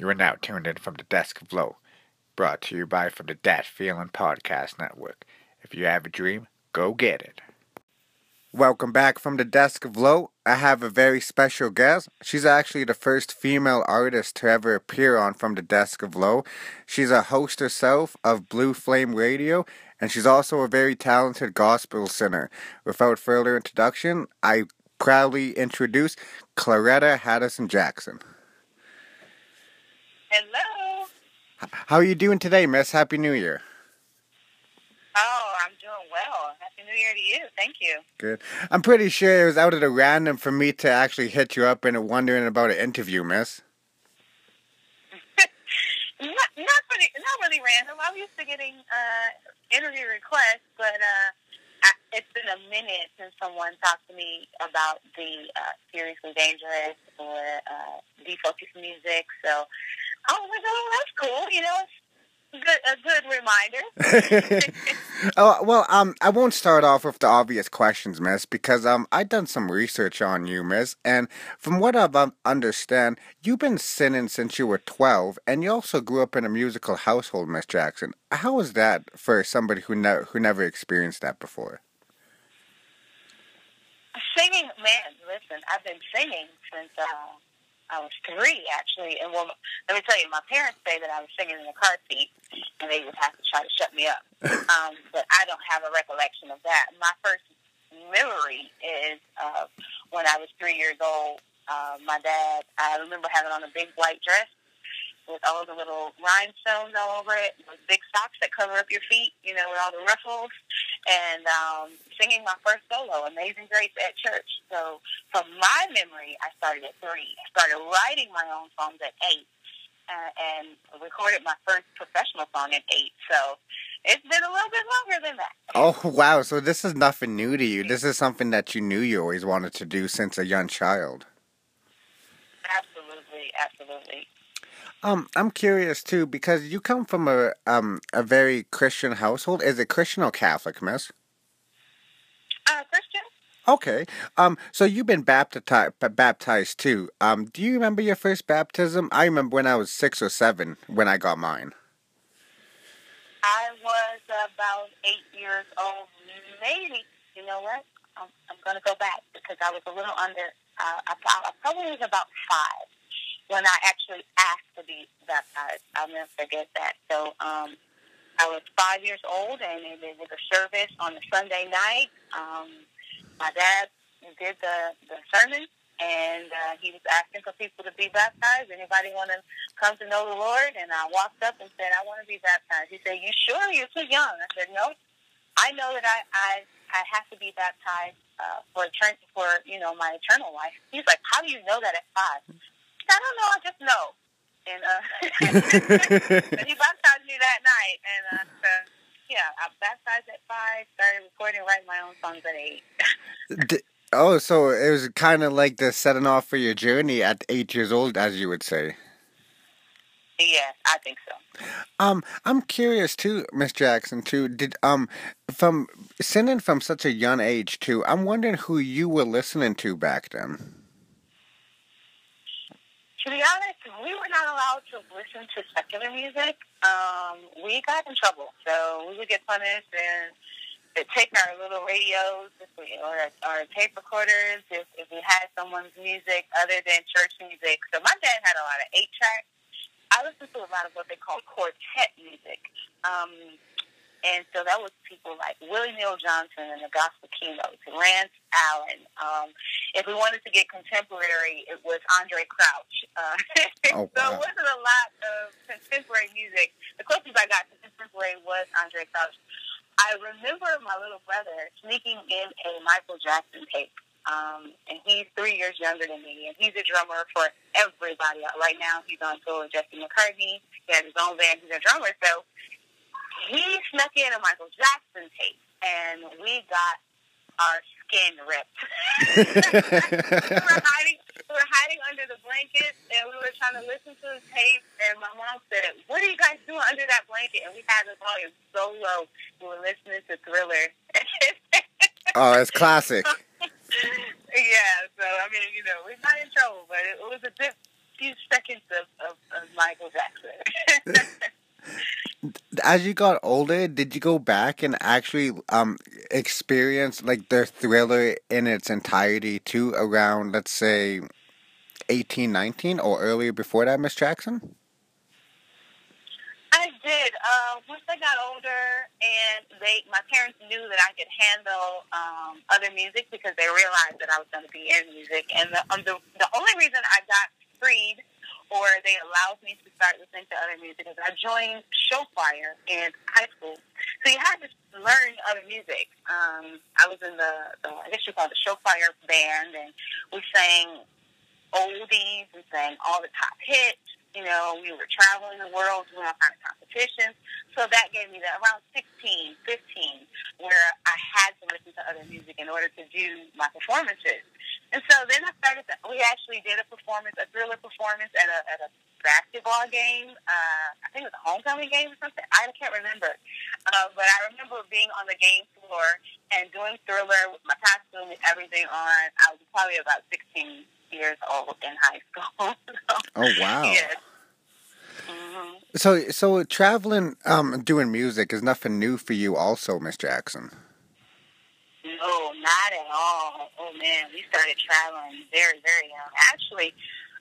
You are now tuned in from the Desk of Low, brought to you by from the Dat Feeling Podcast Network. If you have a dream, go get it. Welcome back from the Desk of Low. I have a very special guest. She's actually the first female artist to ever appear on From the Desk of Low. She's a host herself of Blue Flame Radio, and she's also a very talented gospel singer. Without further introduction, I proudly introduce Claretta Haddison Jackson. Hello. How are you doing today, Miss? Happy New Year. Oh, I'm doing well. Happy New Year to you. Thank you. Good. I'm pretty sure it was out of the random for me to actually hit you up and wondering about an interview, Miss. not, not really, not really random. I'm used to getting uh, interview requests, but uh, I, it's been a minute since someone talked to me about the uh, seriously dangerous or uh, defocus music. So Was like, oh, that's cool. You know, it's good, a good reminder. oh well, um, I won't start off with the obvious questions, Miss, because um, I've done some research on you, Miss, and from what I um, understand, you've been sinning since you were twelve, and you also grew up in a musical household, Miss Jackson. How was that for somebody who never who never experienced that before? Singing, man, listen, I've been singing since. Uh, I was three actually, and well, let me tell you, my parents say that I was singing in the car seat, and they would have to try to shut me up. Um, but I don't have a recollection of that. My first memory is uh, when I was three years old. Uh, my dad, I remember having on a big white dress with all the little rhinestones all over it, those big socks that cover up your feet, you know, with all the ruffles, and um, singing my first solo, Amazing Grace, at church. So from my memory, I started at three. I started writing my own songs at eight. Uh, and recorded my first professional song at eight. So it's been a little bit longer than that. Oh wow! So this is nothing new to you. This is something that you knew you always wanted to do since a young child. Absolutely, absolutely. Um, I'm curious too because you come from a um a very Christian household. Is it Christian or Catholic, Miss? Uh, Christian. Okay. Um. So you've been baptized, baptized too. Um. Do you remember your first baptism? I remember when I was six or seven when I got mine. I was about eight years old, maybe. You know what? I'm, I'm going to go back because I was a little under. Uh, I, I probably was about five when I actually asked to be baptized. I'll never forget that. So um, I was five years old, and it was a service on a Sunday night. Um, my dad did the, the sermon, and uh, he was asking for people to be baptized. Anybody want to come to know the Lord? And I walked up and said, I want to be baptized. He said, You sure? You're too young. I said, No. I know that I I, I have to be baptized uh, for etern- for you know my eternal life. He's like, How do you know that at five? I don't know. I just know. And uh, he baptized me that night, and uh, so, yeah, I baptized at five. Started recording, writing my own songs at eight. oh, so it was kind of like the setting off for your journey at eight years old, as you would say. Yeah, I think so. Um, I'm curious too, Miss Jackson. Too did um from sending from such a young age too. I'm wondering who you were listening to back then. To be honest, we were not allowed to listen to secular music. Um, we got in trouble, so we would get punished and they'd take our little radios we, or our tape recorders if, if we had someone's music other than church music. So my dad had a lot of eight tracks. I listened to a lot of what they call quartet music. Um, and so that was people like Willie Neal Johnson and the Gospel Keynotes, Rance Allen. Um, if we wanted to get contemporary, it was Andraé Crouch. Uh, oh, wow. so it wasn't a lot of contemporary music. The closest I got to contemporary was Andraé Crouch. I remember my little brother sneaking in a Michael Jackson tape. Um, and he's three years younger than me, and he's a drummer for everybody. Right now, he's on tour with Jesse McCartney. He has his own band. He's a drummer, so he snuck in a Michael Jackson tape, and we got our skin ripped. we were hiding, we were hiding under the blanket, and we were trying to listen to the tape. And my mom said, "What are you guys doing under that blanket?" And we had the volume so low, we were listening to Thriller. oh, it's classic. yeah, so I mean, you know, we got in trouble, but it, it was a good few seconds of, of, of Michael Jackson. As you got older, did you go back and actually um experience like the thriller in its entirety too around let's say eighteen, nineteen, or earlier before that, Miss Jackson? I did. Uh, once I got older, and they, my parents knew that I could handle um, other music because they realized that I was going to be in music. And the, um, the the only reason I got freed or they allowed me to start listening to other music is I joined show choir in high school. So you had to learn other music. Um, I was in the, the I guess you call it the show choir band, and we sang oldies and sang all the top hits you know, we were traveling the world, doing all kinds of competitions. So that gave me that around 16, 15, where I had to listen to other music in order to do my performances. And so then I started, to, we actually did a performance, a thriller performance at a, at a basketball game. Uh, I think it was a homecoming game or something. I can't remember. Uh, but I remember being on the game floor and doing thriller with my costume and everything on. I was probably about 16 years old in high school. so, oh wow! Mm-hmm. So, so traveling, um, doing music is nothing new for you, also, Miss Jackson. No, not at all. Oh man, we started traveling very, very young. Actually,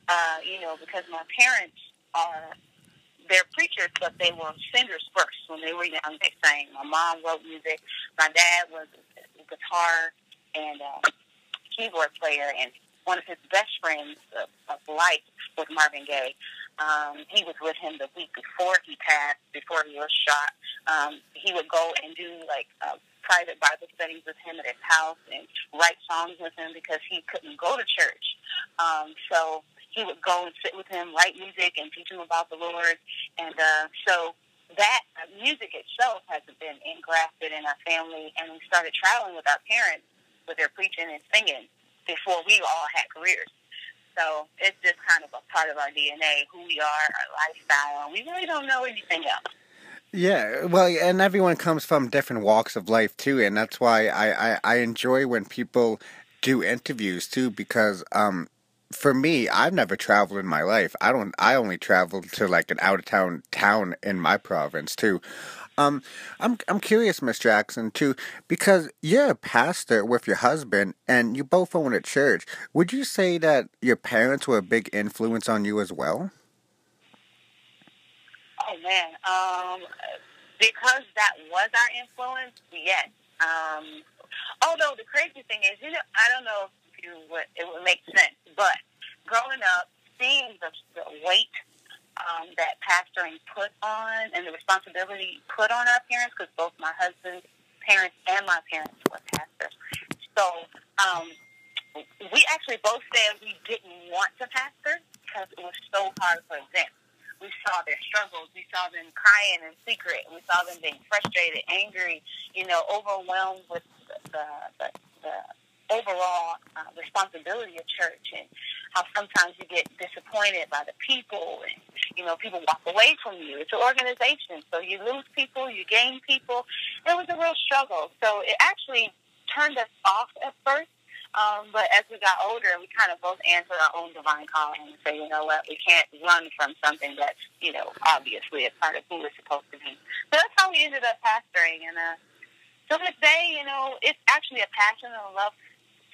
uh, you know, because my parents are they're preachers, but they were singers first when they were young. They sang. My mom wrote music. My dad was a guitar and uh, keyboard player, and one of his best friends of, of life was Marvin Gaye. Um, he was with him the week before he passed, before he was shot. Um, he would go and do like uh, private Bible studies with him at his house and write songs with him because he couldn't go to church. Um, so he would go and sit with him, write music, and teach him about the Lord. And uh, so that uh, music itself has been engrafted in our family, and we started traveling with our parents with their preaching and singing before we all had careers. So it's just kind of a part of our DNA, who we are, our lifestyle. And we really don't know anything else. Yeah, well, and everyone comes from different walks of life too, and that's why I, I, I enjoy when people do interviews too, because um, for me, I've never traveled in my life. I don't. I only traveled to like an out of town town in my province too. Um, I'm I'm curious, Miss Jackson, too, because you're a pastor with your husband, and you both own a church. Would you say that your parents were a big influence on you as well? Oh man, um, because that was our influence, yes. Um, although the crazy thing is, you know, I don't know if you would, it would make sense, but growing up, seeing the, the weight um, that pastoring put on and the responsibility put on our parents, because both my husband's parents and my parents were pastors. So um, we actually both said we didn't want to pastor because it was so hard for them. We saw their struggles. We saw them crying in secret. We saw them being frustrated, angry, you know, overwhelmed with the, the, the, the overall uh, responsibility of church and how sometimes you get disappointed by the people and you know people walk away from you. It's an organization. So you lose people you gain people. It was a real struggle. So it actually turned us off at first um, but as we got older, we kind of both answered our own divine calling and say, you know what, we can't run from something that's, you know, obviously a part of who we're supposed to be. So that's how we ended up pastoring. And uh, so this day, you know, it's actually a passion and a love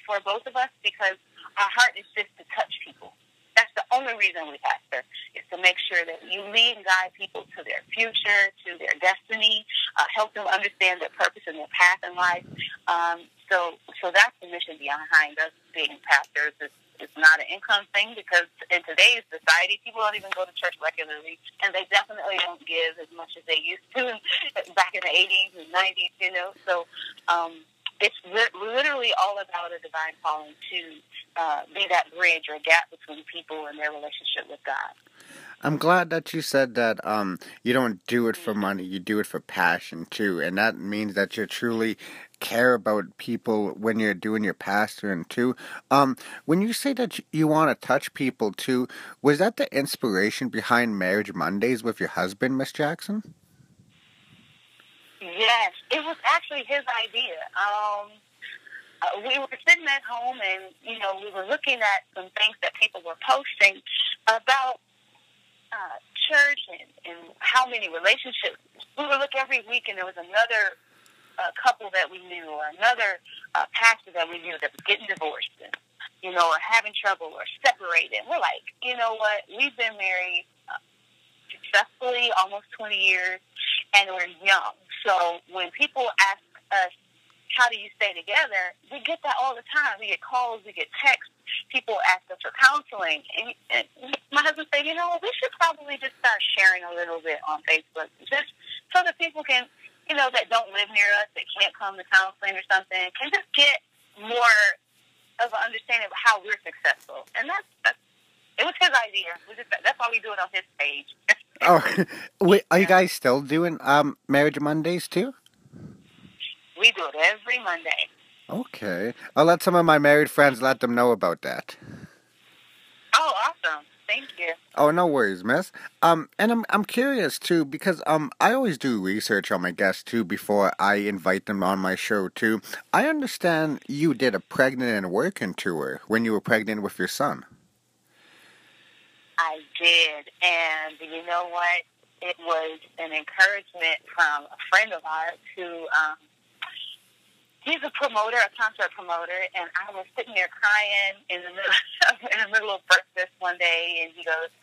for both of us because our heart is just to touch people. That's the only reason we pastor, is to make sure that you lead and guide people to their future, to their destiny, uh, help them understand their purpose and their path in life. Um, so, so that's the mission behind us being pastors. It's, it's not an income thing because in today's society, people don't even go to church regularly, and they definitely don't give as much as they used to back in the 80s and 90s. You know, so. Um, it's literally all about a divine calling to uh, be that bridge or gap between people and their relationship with God. I'm glad that you said that um, you don't do it for money, you do it for passion too. And that means that you truly care about people when you're doing your pastoring too. Um, when you say that you want to touch people too, was that the inspiration behind Marriage Mondays with your husband, Miss Jackson? Yes, it was actually his idea. Um, uh, we were sitting at home, and you know, we were looking at some things that people were posting about uh, church and, and how many relationships. We would look every week, and there was another uh, couple that we knew, or another uh, pastor that we knew that was getting divorced, and, you know, or having trouble, or separated. We're like, you know what? We've been married uh, successfully almost 20 years, and we're young. So when people ask us, how do you stay together? We get that all the time. We get calls, we get texts. People ask us for counseling. And, and my husband said, you know, we should probably just start sharing a little bit on Facebook, just so that people can, you know, that don't live near us, that can't come to counseling or something, can just get more of an understanding of how we're successful. And that's, that's it was his idea. Just, that's why we do it on his page. oh, wait, are you guys still doing um Marriage Mondays too? We do it every Monday. Okay. I'll let some of my married friends let them know about that. Oh, awesome. Thank you. Oh, no worries, miss. Um, and I'm I'm curious too because um I always do research on my guests too before I invite them on my show too. I understand you did a pregnant and working tour when you were pregnant with your son. I did, and you know what? It was an encouragement from a friend of ours who um, he's a promoter, a concert promoter, and I was sitting there crying in the middle of, in the middle of breakfast one day, and he goes,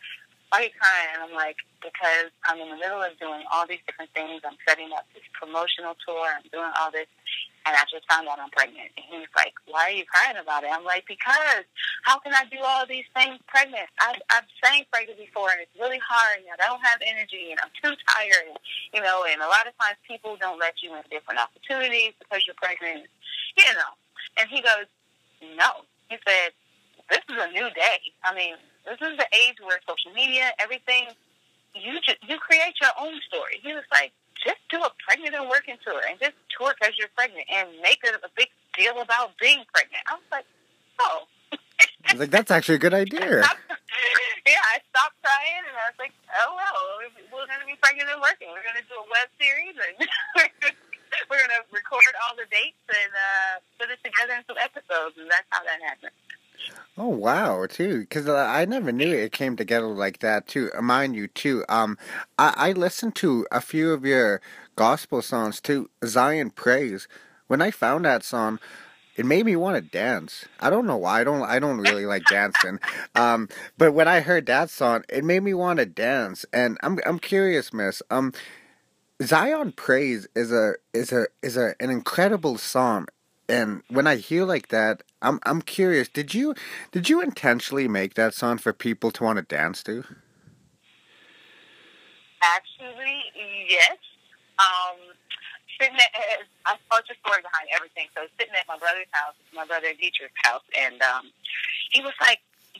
"Why are you crying?" And I'm like, "Because I'm in the middle of doing all these different things. I'm setting up this promotional tour. I'm doing all this." And I just found out I'm pregnant. And he's like, Why are you crying about it? I'm like, Because how can I do all these things pregnant? I've, I've sang pregnant before and it's really hard and I don't have energy and I'm too tired. And, you know, and a lot of times people don't let you in different opportunities because you're pregnant, you know. And he goes, No. He said, This is a new day. I mean, this is the age where social media, everything, you just, you create your own story. He was like, just do a pregnant and working tour and just tour because you're pregnant and make a, a big deal about being pregnant. I was like, oh. I was like, that's actually a good idea. yeah, I stopped crying and I was like, oh, well, we're going to be pregnant and working. We're going to do a web series and we're going to record all the dates and uh, put it together in some episodes. And that's how that happened. Oh wow, too, because I never knew it came together like that too. Uh, mind you, too. Um, I, I listened to a few of your gospel songs too. Zion Praise. When I found that song, it made me want to dance. I don't know why. I don't. I don't really like dancing. Um, but when I heard that song, it made me want to dance. And I'm I'm curious, Miss. Um, Zion Praise is a is a is a an incredible song and when I hear like that, I'm I'm curious. Did you did you intentionally make that song for people to want to dance to? Actually, yes. Um, sitting at I told your story behind everything. So sitting at my brother's house, my brother Dietrich's house, and um, he was like,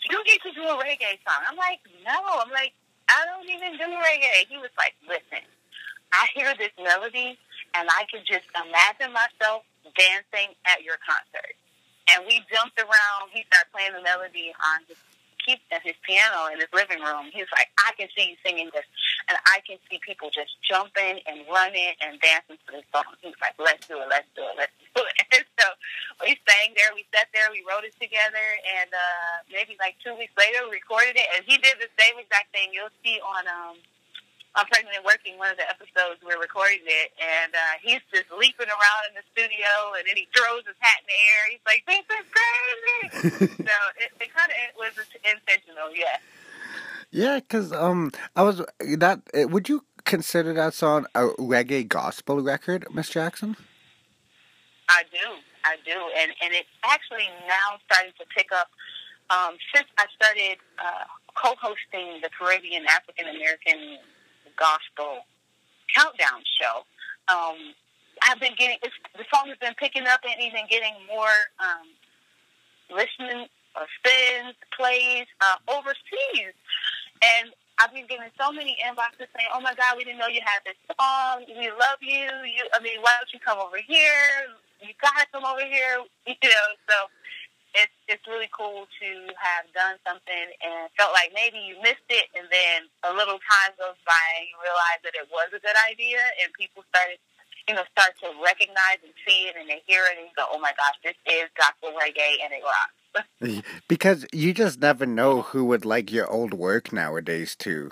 "You need to do a reggae song." I'm like, "No." I'm like, "I don't even do reggae." He was like, "Listen, I hear this melody, and I can just imagine myself dancing at your concert. And we jumped around. He started playing the melody on his keep his piano in his living room. He was like, I can see you singing this, and I can see people just jumping and running and dancing to this song. He was like, Let's do it, let's do it, let's do it. And so we sang there, we sat there, we wrote it together, and uh, maybe like two weeks later, we recorded it. And he did the same exact thing. You'll see on um, I'm pregnant and working one of the episodes we're recording it and uh, he's just leaping around in the studio and then he throws his hat in the air. He's like this is crazy. So it, it kind of was intentional yeah. Yeah because um i was that uh, would you consider that song a reggae gospel record miss jackson? I do i do and and it's actually now starting to pick up um, since I started uh, co-hosting the Caribbean African American gospel countdown show. Um, I've been getting the song has been picking up and even getting more um, listening or spins, plays uh, overseas, and I've been getting so many inboxes saying, "Oh my God, we didn't know you had this song. We love you. You, I mean, why don't you come over here? You gotta come over here." You know, so it's it's really cool to have done something and felt like maybe you missed it, and then a little time goes by and you realize that it was a good idea, and people started, you know, start to recognize and see it, and they hear it, and you go, "Oh my gosh, this is gospel reggae, and it rocks." because you just never know who would like your old work nowadays, too.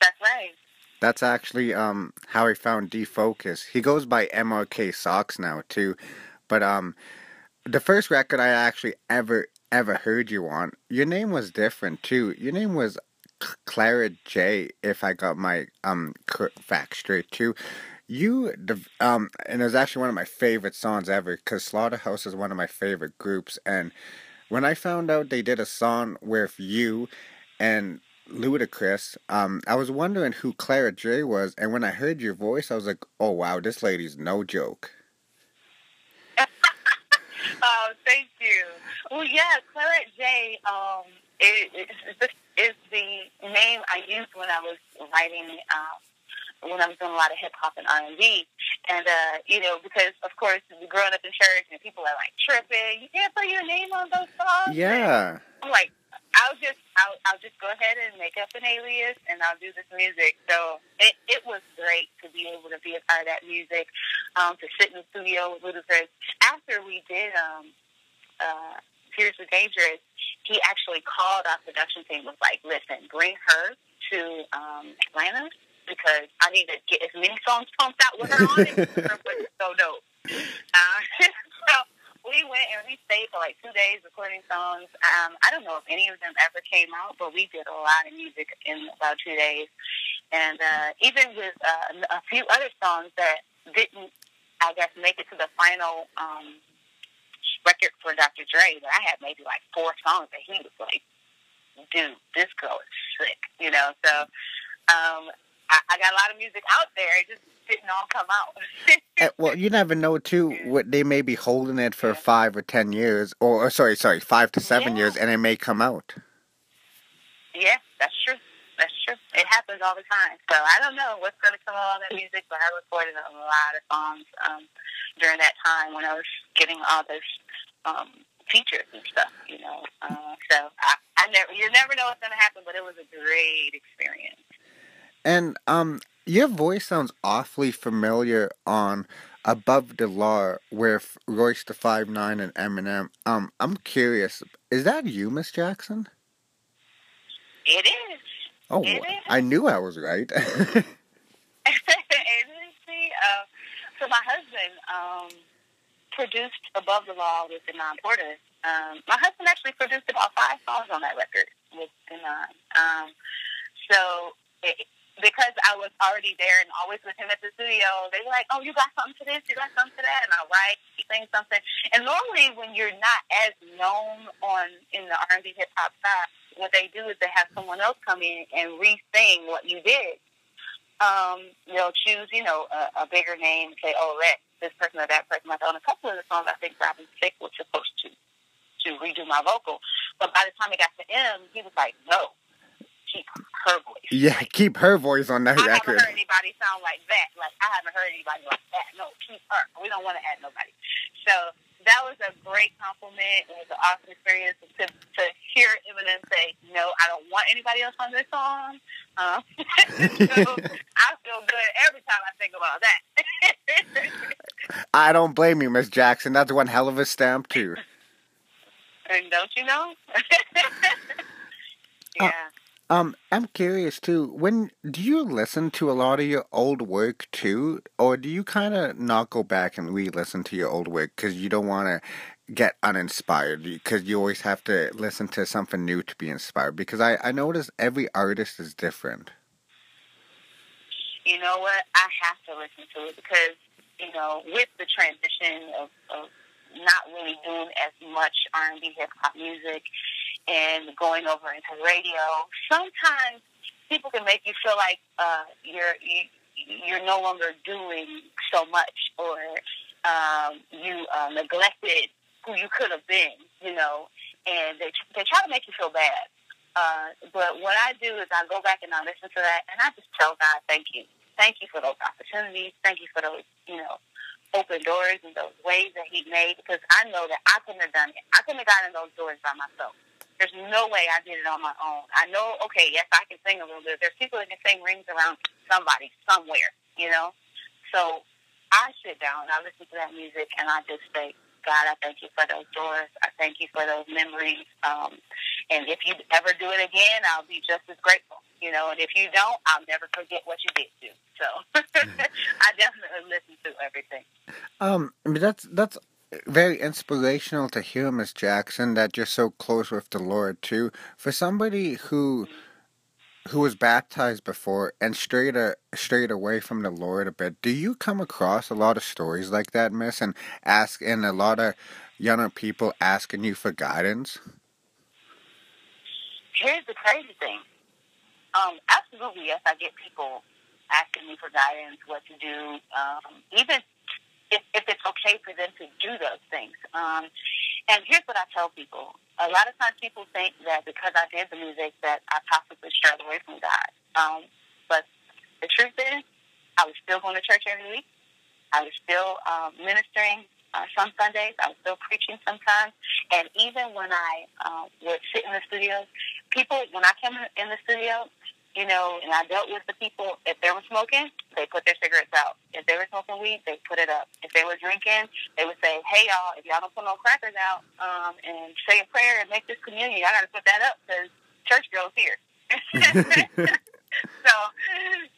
That's right. That's actually um how I found Defocus. He goes by MRK Socks now too, but um, the first record I actually ever ever heard you on, your name was different too. Your name was Clara J. If I got my um facts straight too. You um and it was actually one of my favorite songs ever because Slaughterhouse is one of my favorite groups and when I found out they did a song with you and Ludacris, um, I was wondering who Clara J was, and when I heard your voice, I was like, "Oh wow, this lady's no joke." oh, thank you. Well, yeah, Clara J. Um, is, is the name I used when I was writing. Um, when I was doing a lot of hip hop and R and and uh, you know, because of course, growing up in church and people are like tripping, you can't put your name on those songs. Yeah. I'm like, I'll just, I'll, I'll just go ahead and make up an alias, and I'll do this music. So it, it was great to be able to be a part of that music, um, to sit in the studio with Ludacris. After we did um, uh, Seriously Dangerous, he actually called our production team. Was like, listen, bring her to um, Atlanta because I need to get as many songs pumped out with her on it. her voice is so dope. Uh, we went and we stayed for like two days recording songs. Um, I don't know if any of them ever came out, but we did a lot of music in about two days. And uh, even with uh, a few other songs that didn't, I guess, make it to the final um, record for Dr. Dre, but I had maybe like four songs that he was like, dude, this girl is sick, you know? So um, I, I got a lot of music out there. It just didn't all come out. Eh, well, you never know too. What they may be holding it for five or ten years, or, or, sorry, sorry, five to seven yeah. years, and it may come out. Yeah, that's true. That's true. It happens all the time. So I don't know what's going to come out of that music, but I recorded a lot of songs um, during that time when I was getting all those um, features and stuff. You know, uh, so I, I never, you never know what's going to happen, but it was a great experience. And um, your voice sounds awfully familiar on Above the Law with Royce da Five Nine and Eminem. Um, I'm curious, is that you, Miss Jackson? It is. Oh, it is. I knew I was right. it is. See, uh, so my husband um, produced Above the Law with Denaun Porter. Um, my husband actually produced about five songs on that record with Denaun. Um, so it, because I was already there and always with him at the studio, they were like, "Oh, you got something to this, you got something to that," and I write, sing something. And normally, when you're not as known on in the R&B hip hop side, what they do is they have someone else come in and re-sing what you did. Um, they'll choose, you know, a, a bigger name say, "Oh, let this person or that person." Like on a couple of the songs, I think Robin Thicke was supposed to to redo my vocal, but by the time it got to M, he was like, "No." Keep her voice. Yeah, keep her voice on that I record. I haven't heard anybody sound like that. Like I haven't heard anybody like that. No, keep her. We don't want to add nobody. So that was a great compliment. It was an awesome experience to to hear Eminem say, "No, I don't want anybody else on this song." Um, so I feel good every time I think about that. I don't blame you, Miss Jackson. That's one hell of a stamp too. And don't you know? yeah. Uh, um, I'm curious too. When do you listen to a lot of your old work too, or do you kind of not go back and re-listen to your old work because you don't want to get uninspired? Because you always have to listen to something new to be inspired. Because I I notice every artist is different. You know what? I have to listen to it because you know with the transition of, of not really doing as much R and B hip hop music and going over into radio, sometimes people can make you feel like uh, you're you, you're no longer doing so much, or um, you uh, neglected who you could have been, you know, and they they try to make you feel bad. Uh, but what I do is I go back and I listen to that, and I just tell God, thank you, thank you for those opportunities, thank you for those, you know, open doors and those ways that He made, because I know that I couldn't have done it. I couldn't have gotten those doors by myself. There's no way I did it on my own. I know, okay, yes, I can sing a little bit. There's people that can sing rings around somebody somewhere, you know. So I sit down, I listen to that music, and I just say, God, I thank you for those doors. I thank you for those memories. Um, And if you ever do it again, I'll be just as grateful. You know, and if you don't, I'll never forget what you did do. So I definitely listen to everything. Um, that's that's very inspirational to hear, Miss Jackson, that you're so close with the Lord too. For somebody who who was baptized before and strayed a, strayed away from the Lord a bit, do you come across a lot of stories like that, Miss, and ask and a lot of younger people asking you for guidance? Here's the crazy thing. Um, absolutely, yes, I get people asking me for guidance, what to do, um, even if, if it's okay for them to do those things. Um, and here's what I tell people. A lot of times people think that because I did the music that I possibly strayed away from God. Um, but the truth is, I was still going to church every week. I was still um, ministering uh, some Sundays. I was still preaching sometimes. And even when I uh, would sit in the studio, people, when I came in the studio, you know, and I dealt with the people, if they were smoking, they put their cigarettes out. If they were smoking weed, they put it up. If they were drinking, they would say, hey, y'all, if y'all don't put no crackers out um, and say a prayer and make this communion, y'all got to put that up because church girls here. so,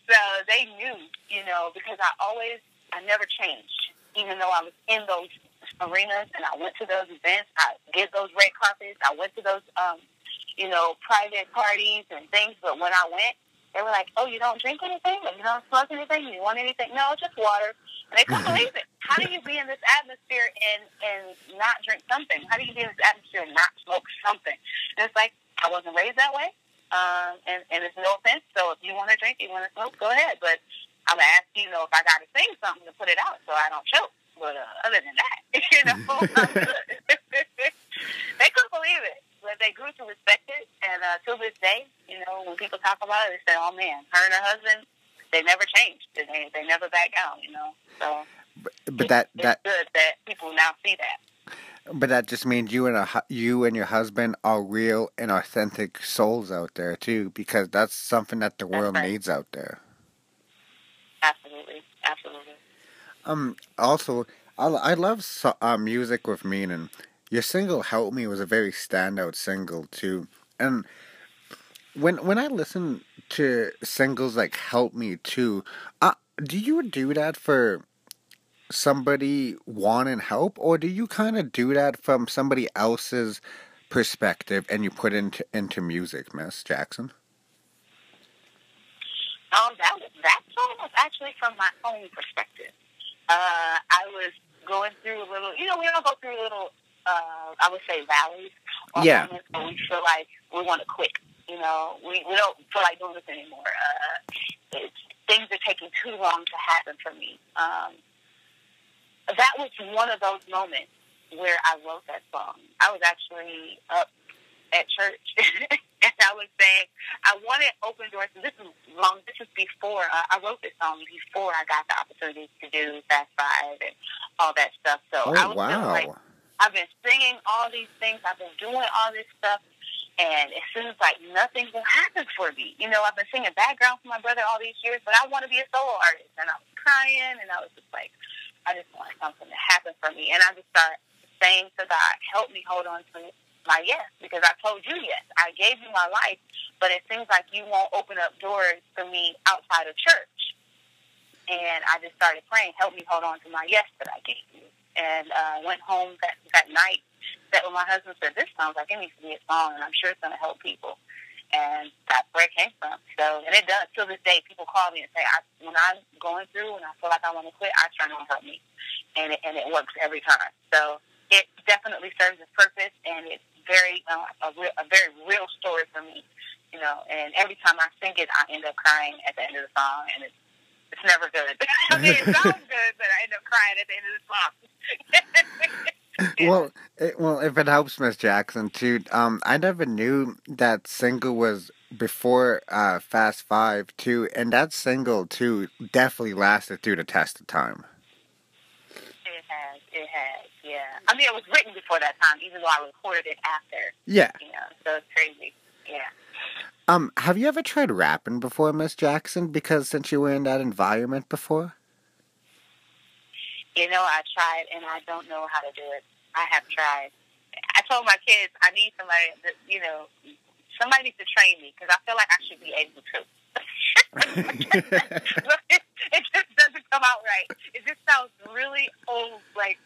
so they knew, you know, because I always, I never changed. Even though I was in those arenas and I went to those events, I did those red carpets, I went to those um, you know, private parties and things. But when I went, they were like, "Oh, you don't drink anything? Or you don't smoke anything? You want anything? No, just water." And they couldn't believe it. How do you be in this atmosphere and and not drink something? How do you be in this atmosphere and not smoke something? And it's like I wasn't raised that way, um, and and it's no offense. So if you want to drink, you want to smoke, go ahead. But I'm gonna ask you, you know, if I got to sing something to put it out so I don't choke. But uh, other than that, you know, they couldn't believe it but they grew to respect it. And uh, till this day, you know, when people talk about it, they say, "Oh man, her and her husband, they never changed. They they never back down." You know, so. But, but that it's that good that people now see that. But that just means you and a, you and your husband are real and authentic souls out there too, because that's something that the world right. needs out there. Absolutely, absolutely. Um. Also, I I love so, uh, music with meaning. Your single "Help Me" was a very standout single too, and when when I listen to singles like "Help Me" too, uh, do you do that for somebody wanting help, or do you kind of do that from somebody else's perspective and you put into into music, Miss Jackson? Um, that that song was actually from my own perspective. Uh, I was going through a little, you know, we all go through a little uh, I would say valleys or yeah. moments where we feel like we want to quit. You know, we, we don't feel like doing this anymore. Uh, it's, things are taking too long to happen for me. Um, that was one of those moments where I wrote that song. I was actually up at church, and I was saying I wanted open doors. This is long. This is before uh, I wrote this song. Before I got the opportunity to do Fast Five and all that stuff. So oh, I was wow. like I've been singing all these things. I've been doing all this stuff. And it seems like nothing will happen for me. You know, I've been singing background for my brother all these years, but I want to be a solo artist. And I was crying, and I was just like, I just want something to happen for me. And I just started saying to God, help me hold on to my yes, because I told you yes. I gave you my life, but it seems like you won't open up doors for me outside of church. And I just started praying, help me hold on to my yes that I gave you and uh, went home that that night. That when my husband said, "This sounds like it needs to be a song, and I'm sure it's going to help people." And that's where it came from. So, and it does till this day. People call me and say, I, "When I'm going through and I feel like I want to quit, I turn on help me," and it, and it works every time. So it definitely serves its purpose, and it's very uh, a, real, a very real story for me. You know, and every time I sing it, I end up crying at the end of the song, and it's it's never good. I mean, it sounds good, but I end up crying at the end of the song. well, it, well, if it helps, Miss Jackson, too. Um, I never knew that single was before uh, Fast Five too, and that single too definitely lasted through the test of time. It has, it has, yeah. I mean, it was written before that time, even though I recorded it after. Yeah. You know, so it's crazy. Yeah. Um, have you ever tried rapping before, Miss Jackson? Because since you were in that environment before. You know, I tried, and I don't know how to do it. I have tried. I told my kids I need somebody that you know somebody needs to train me because I feel like I should be able to. it, it just doesn't come out right. It just sounds really old, like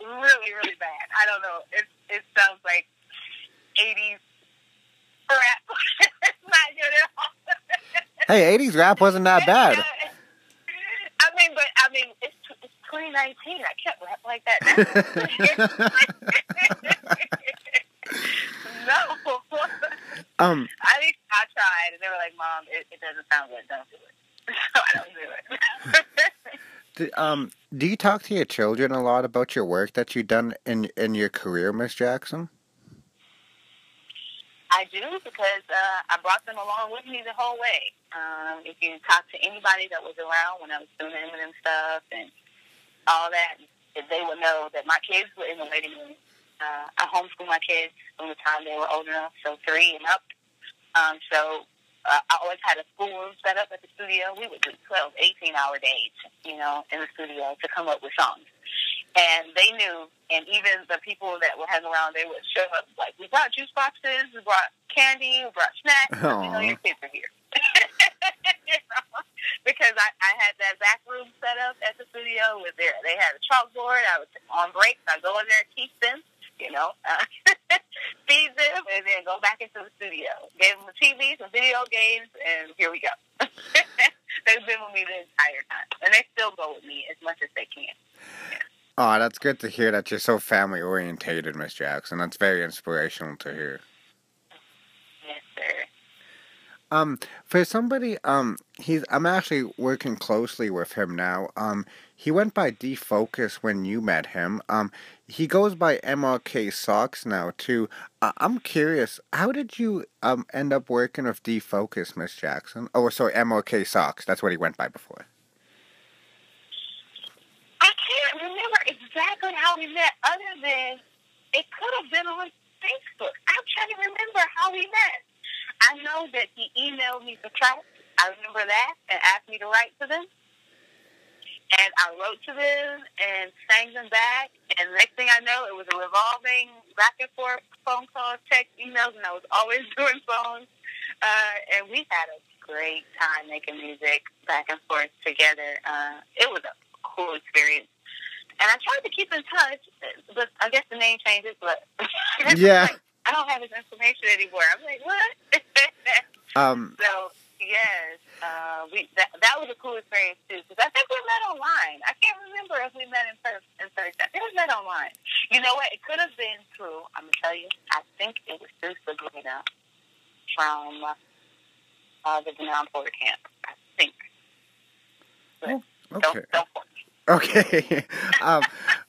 really, really bad. I don't know. It it sounds like eighties rap. it's not good at all. hey, eighties rap wasn't that bad. I mean, but I mean, it's it's 2019. I can't rap like that now. no. Um, I think I tried, and they were like, "Mom, it, it doesn't sound good. Don't do it." so I don't do it. do, um, do you talk to your children a lot about your work that you've done in in your career, Miss Jackson? I do because uh, I brought them along with me the whole way. Um, if you talk to anybody that was around when I was doing Eminem stuff and all that, they would know that my kids were in the waiting room uh, I homeschool my kids from the time they were old enough, so three and up. Um, so uh, I always had a schoolroom set up at the studio. We would do 12, 18 hour days, you know, in the studio to come up with songs. And they knew, and even the people that were hanging around, they would show up like, we brought juice boxes, we brought candy, we brought snacks. You know, your kids are here. you know? Because I, I had that back room set up at the studio with their, they had a chalkboard. I was on breaks. I go in there teach them you know, uh, feed them, and then go back into the studio. Gave them the TV, some video games, and here we go. They've been with me the entire time, and they still go with me as much as they can. Yeah. Oh, that's good to hear that you're so family orientated, Miss Jackson. That's very inspirational to hear. Yes, sir. Um, for somebody, um, he's I'm actually working closely with him now. Um, he went by Defocus when you met him. Um, he goes by MRK Socks now too. Uh, I'm curious, how did you um end up working with Defocus, Miss Jackson? Oh, sorry, MRK Socks. That's what he went by before. I can't remember exactly how we met, other than it could have been on Facebook. I'm trying to remember how we met. I know that he emailed me the tracks. I remember that and asked me to write to them. And I wrote to them and sang them back. And next thing I know, it was a revolving back and forth phone calls, text, emails, and I was always doing songs. Uh, and we had a great time making music back and forth together. Uh, it was a cool experience. And I tried to keep in touch, but I guess the name changes. But yeah, like, I don't have his information anymore. I'm like, what? um, so yes, uh, we that that was a cool experience too because I think we met online. I can't remember if we met in person. In person, I think we met online. You know what? It could have been through. I'm gonna tell you. I think it was through Sabrina from uh, the Denaun Porter camp. I think. But oh, okay. Don't, don't Okay, um,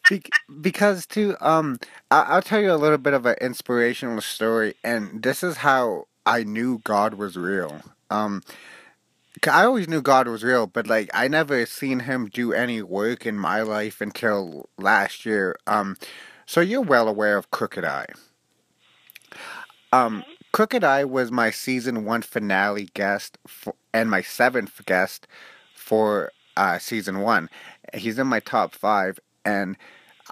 be- because too, um, I- will tell you a little bit of an inspirational story, and this is how I knew God was real. Um, I always knew God was real, but like I never seen Him do any work in my life until last year. Um, so you're well aware of Crooked I. Um, Crooked I was my season one finale guest for, and my seventh guest for uh, season one. He's in my top five, and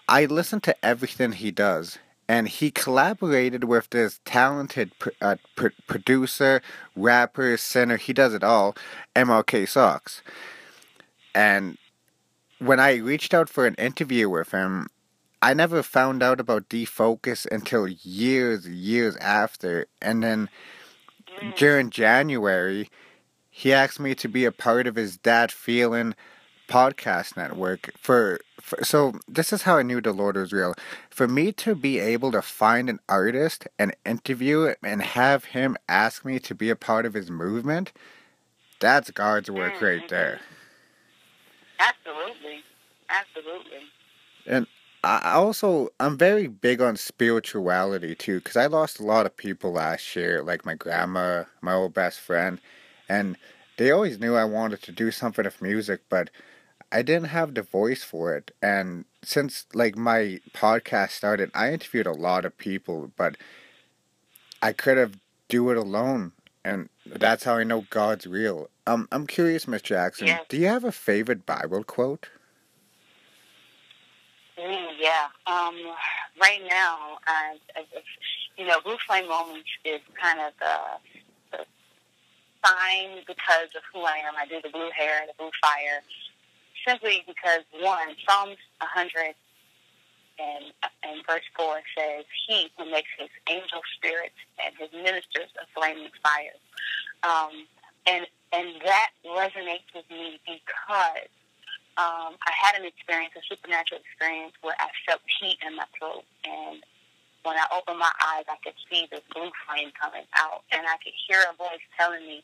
I listen to everything he does and he collaborated with this talented uh, pr- producer, rapper, singer. He does it all. MLK Socks. And when I reached out for an interview with him, I never found out about defocus until years, years after. And then during January, he asked me to be a part of his Dad Feeling podcast network for, for, so this is how I knew the Lord was real. For me to be able to find an artist and interview it and have him ask me to be a part of his movement, that's God's work mm-hmm. right there. Absolutely. Absolutely. And I also I'm very big on spirituality too cuz I lost a lot of people last year like my grandma, my old best friend, and they always knew I wanted to do something with music, but I didn't have the voice for it. And since like my podcast started, I interviewed a lot of people, but I could have do it alone. And that's how I know God's real. Um, I'm curious, Miss Jackson. Yeah. Do you have a favorite Bible quote? Yeah. Um, right now, uh, you know, Blue Flame Moments is kind of the, the sign because of who I am. I do the blue hair, the blue fire, simply because, one, Psalms 100 and, and verse 4 says, He who makes his angel spirits and his ministers a flaming fire. Um, and, and that resonates with me because um, I had an experience, a supernatural experience, where I felt heat in my throat. And when I opened my eyes, I could see this blue flame coming out. And I could hear a voice telling me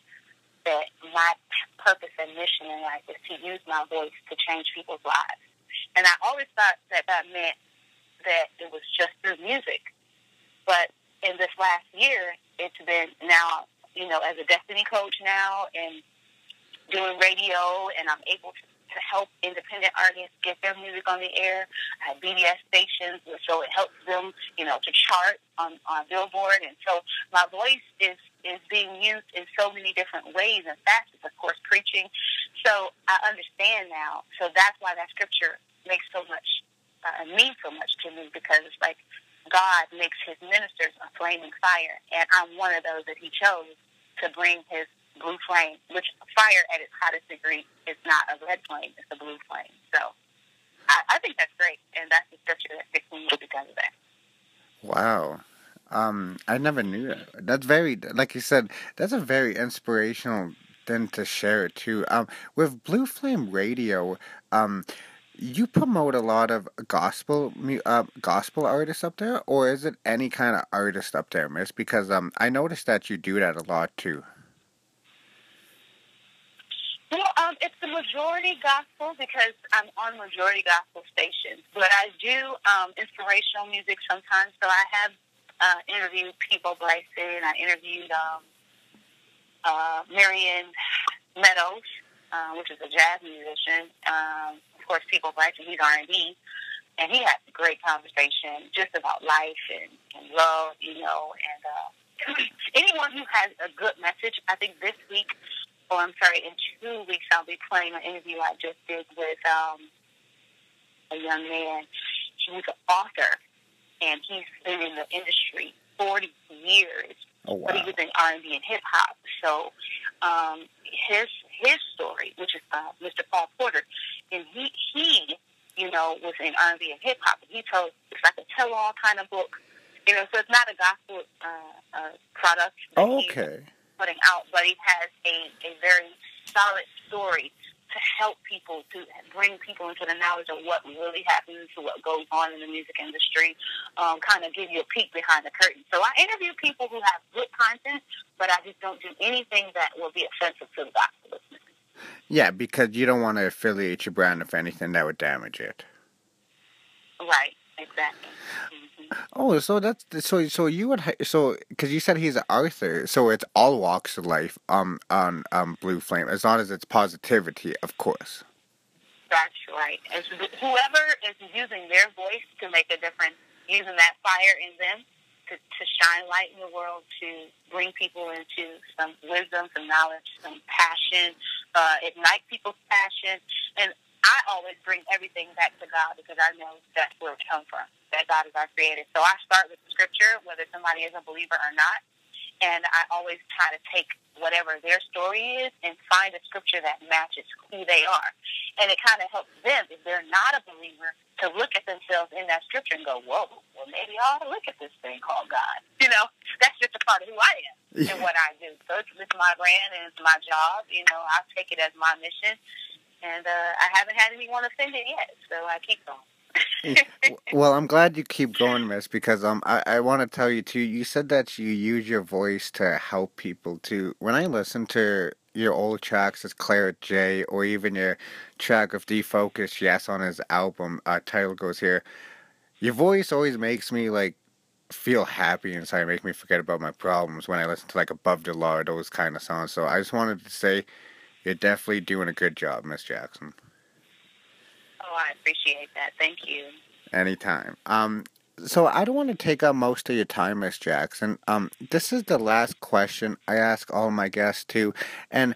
that my purpose and mission in life is to use my voice to change people's lives. And I always thought that that meant that it was just through music. But in this last year, it's been now, you know, as a destiny coach now and doing radio, and I'm able to to help independent artists get their music on the air. I have BDS stations, so it helps them, you know, to chart on, on Billboard. And so my voice is, is being used in so many different ways and facets, of course, preaching. So I understand now. So that's why that scripture makes so much, uh, means so much to me because it's like God makes his ministers a flaming fire. And I'm one of those that he chose to bring his blue flame, which fire at its hottest degree is not a red flame, it's a blue flame. So I, I think that's great, and that's the scripture that sticks with me because of that. Wow. Um, I never knew that. That's very, like you said, that's a very inspirational thing to share too. Um, with Blue Flame Radio, um, you promote a lot of gospel uh, gospel artists up there, or is it any kind of artist up there, Miss? Because um, I noticed that you do that a lot too. Well, um, it's the majority gospel because I'm on majority gospel stations, but I do um, inspirational music sometimes. So I have uh, interviewed Peabo Bryson. I interviewed um, uh, Marion Meadows, uh, which is a jazz musician. Um, of course, Peabo Bryson, he's R&B. And he had a great conversation just about life and, and love, you know. And uh, anyone who has a good message, I think this week oh, I'm sorry, in two weeks I'll be playing an interview I just did with um, a young man. He's an author, and he's been in the industry 40 years. Oh, wow. But he was in R&B and hip hop. So um, his his story, which is uh, Mr. Paul Porter, and he he you know was in R&B and hip hop. He told it's like a tell all kind of book. You know, so it's not a gospel uh, uh, product. Oh, okay putting out, but he has a, a very solid story to help people, to bring people into the knowledge of what really happens, to what goes on in the music industry, um, kind of give you a peek behind the curtain. So I interview people who have good content, but I just don't do anything that will be offensive to the gospel listeners. Yeah, because you don't want to affiliate your brand with anything that would damage it. Right, exactly. Oh, so that's so so you would so because you said he's an Arthur, so it's all walks of life um on um Blue Flame as long as it's positivity, of course. That's right. Whoever is using their voice to make a difference, using that fire in them to, to shine light in the world, to bring people into some wisdom, some knowledge, some passion, uh, ignite people's passion, and I always bring everything back to God because I know that's where it comes from, that God is our creator. So I start with the scripture, whether somebody is a believer or not, and I always try to take whatever their story is and find a scripture that matches who they are. And it kind of helps them, if they're not a believer, to look at themselves in that scripture and go, whoa, well, maybe I ought to look at this thing called God. You know, that's just a part of who I am yeah. and what I do. So it's, it's my brand and it's my job. You know, I take it as my mission and uh, I haven't had anyone offended yet, so I keep going. well, I'm glad you keep going, Miss, because um, I, I want to tell you too. You said that you use your voice to help people too. When I listen to your old tracks as Claret Jai, or even your track of Defocus, yes, on his album, uh, title goes here. Your voice always makes me like feel happy inside, make me forget about my problems when I listen to like Above the Law, those kind of songs. So I just wanted to say you're definitely doing a good job, Miss Jackson. Oh, I appreciate that. Thank you. Anytime. Um, so I don't want to take up most of your time, Miss Jackson. Um, this is the last question I ask all my guests too, and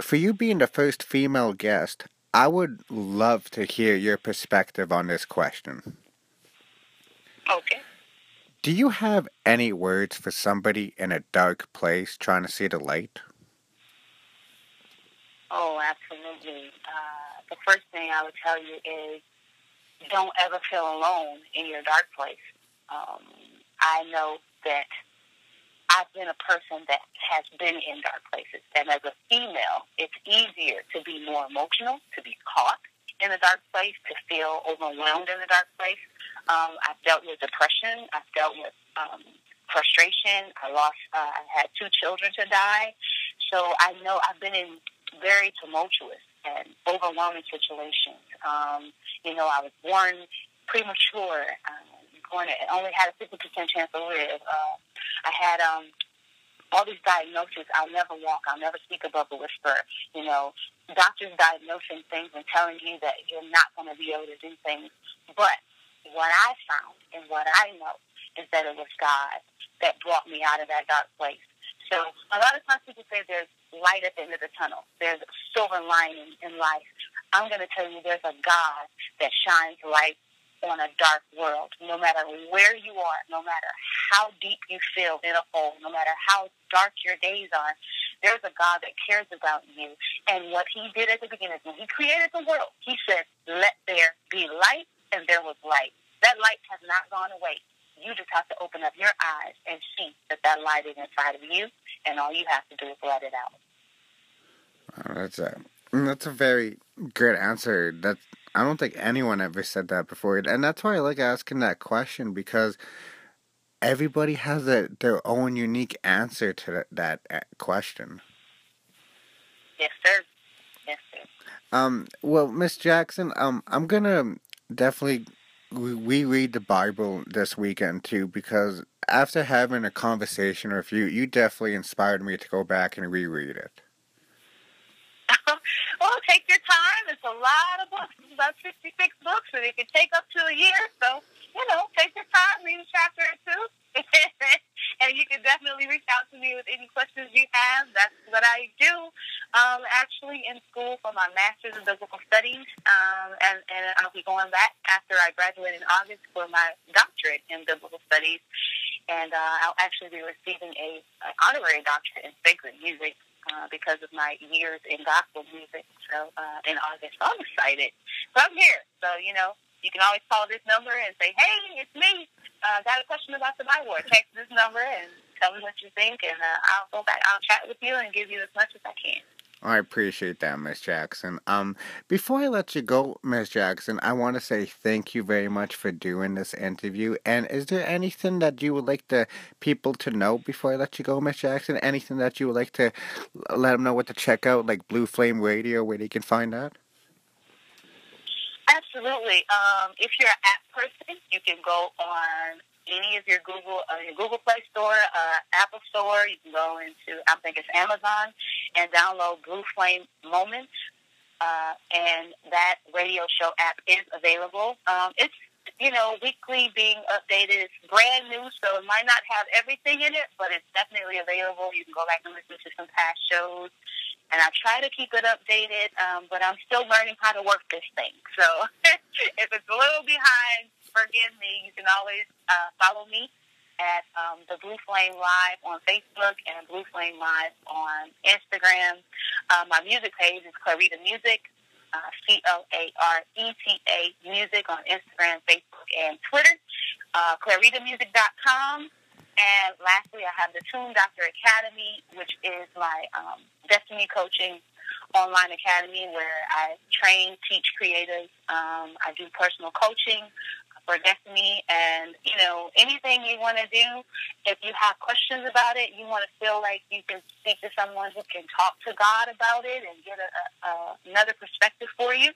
for you being the first female guest, I would love to hear your perspective on this question. Okay. Do you have any words for somebody in a dark place trying to see the light? Oh, absolutely. Uh, the first thing I would tell you is don't ever feel alone in your dark place. Um, I know that I've been a person that has been in dark places. And as a female, it's easier to be more emotional, to be caught in a dark place, to feel overwhelmed in a dark place. Um, I've dealt with depression. I've dealt with um, frustration. I lost, uh, I had two children to die. So I know I've been in very tumultuous and overwhelming situations. Um, you know, I was born premature. Um, going to, only had a 50% chance to live. Uh, I had um, all these diagnoses. I'll never walk. I'll never speak above a whisper. You know, doctors diagnosing things and telling you that you're not going to be able to do things. But what I found and what I know is that it was God that brought me out of that dark place. So a lot of times people say there's light at the end of the tunnel. There's silver lining in life. I'm going to tell you there's a God that shines light on a dark world. No matter where you are, no matter how deep you feel in a hole, no matter how dark your days are, there's a God that cares about you. And what he did at the beginning, when he created the world, he said, let there be light, and there was light. That light has not gone away. You just have to open up your eyes and see that that light is inside of you, and all you have to do is let it out. That's a that's a very good answer. That I don't think anyone ever said that before, and that's why I like asking that question because everybody has a, their own unique answer to that, that uh, question. Yes, sir. Yes, sir. Um. Well, Miss Jackson, um, I'm gonna definitely reread the Bible this weekend too because after having a conversation with you, you definitely inspired me to go back and reread it. Take your time. It's a lot of books. It's about 66 books, and it can take up to a year. So, you know, take your time, read a chapter or two. and you can definitely reach out to me with any questions you have. That's what I do. Um, actually, in school for my master's in biblical studies, um, and, and I'll be going back after I graduate in August for my doctorate in biblical studies. And uh, I'll actually be receiving a, an honorary doctorate in sacred music uh, because of my years in gospel music. So uh, in August, I'm excited. So I'm here. So you know, you can always call this number and say, "Hey, it's me. Uh, got a question about the Bible." Or text this number and tell me what you think, and uh, I'll go back. I'll chat with you and give you as much as I can. I appreciate that, Miss Jackson. Um, before I let you go, Miss Jackson, I want to say thank you very much for doing this interview. And is there anything that you would like the people to know before I let you go, Miss Jackson? Anything that you would like to let them know what to check out, like Blue Flame Radio, where they can find that? Absolutely. Um, if you're an app person, you can go on any of your Google uh, your Google Play Store, uh, Apple Store. You can go into I think it's Amazon and download Blue Flame Moments. Uh, and that radio show app is available. Um, it's you know weekly being updated. It's brand new, so it might not have everything in it, but it's definitely available. You can go back and listen to some past shows. And I try to keep it updated, um, but I'm still learning how to work this thing. So if it's a little behind, forgive me. You can always uh, follow me at um, the Blue Flame Live on Facebook and Blue Flame Live on Instagram. Uh, my music page is Clareta Music, uh, C L A R E T A Music on Instagram, Facebook, and Twitter. Uh, ClaretaMusic.com. And lastly, I have the Tune Doctor Academy, which is my um, destiny coaching online academy where I train, teach creatives. Um, I do personal coaching for Destiny. And, you know, anything you want to do, if you have questions about it, you want to feel like you can speak to someone who can talk to God about it and get a, a, another perspective for you,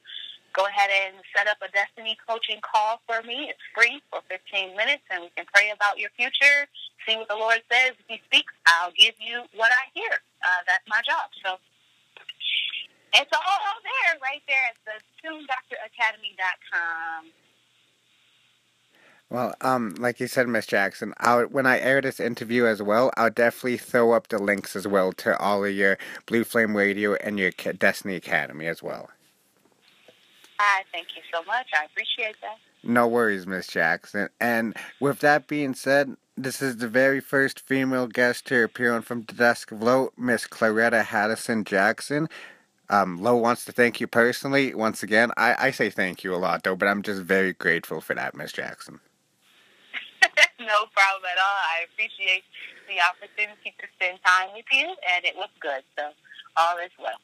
go ahead and set up a Destiny coaching call for me. It's free for 15 minutes, and we can pray about your future, see what the Lord says. If He speaks, I'll give you what I hear. Uh, that's my job. So it's all there, right there at the TuneDoctorAcademy.com. Well, um, like you said, Miss Jackson, I'll, when I air this interview as well, I'll definitely throw up the links as well to all of your Blue Flame Radio and your Destiny Academy as well. Hi, thank you so much. I appreciate that. No worries, Miss Jackson. And with that being said, this is the very first female guest to appear on From the Desk of Low, Miss Clareta Haddison Jackson. Um, Low wants to thank you personally. Once again, I, I say thank you a lot, though, but I'm just very grateful for that, Miss Jackson. no problem at all. I appreciate the opportunity to spend time with you, and it was good. So all is well.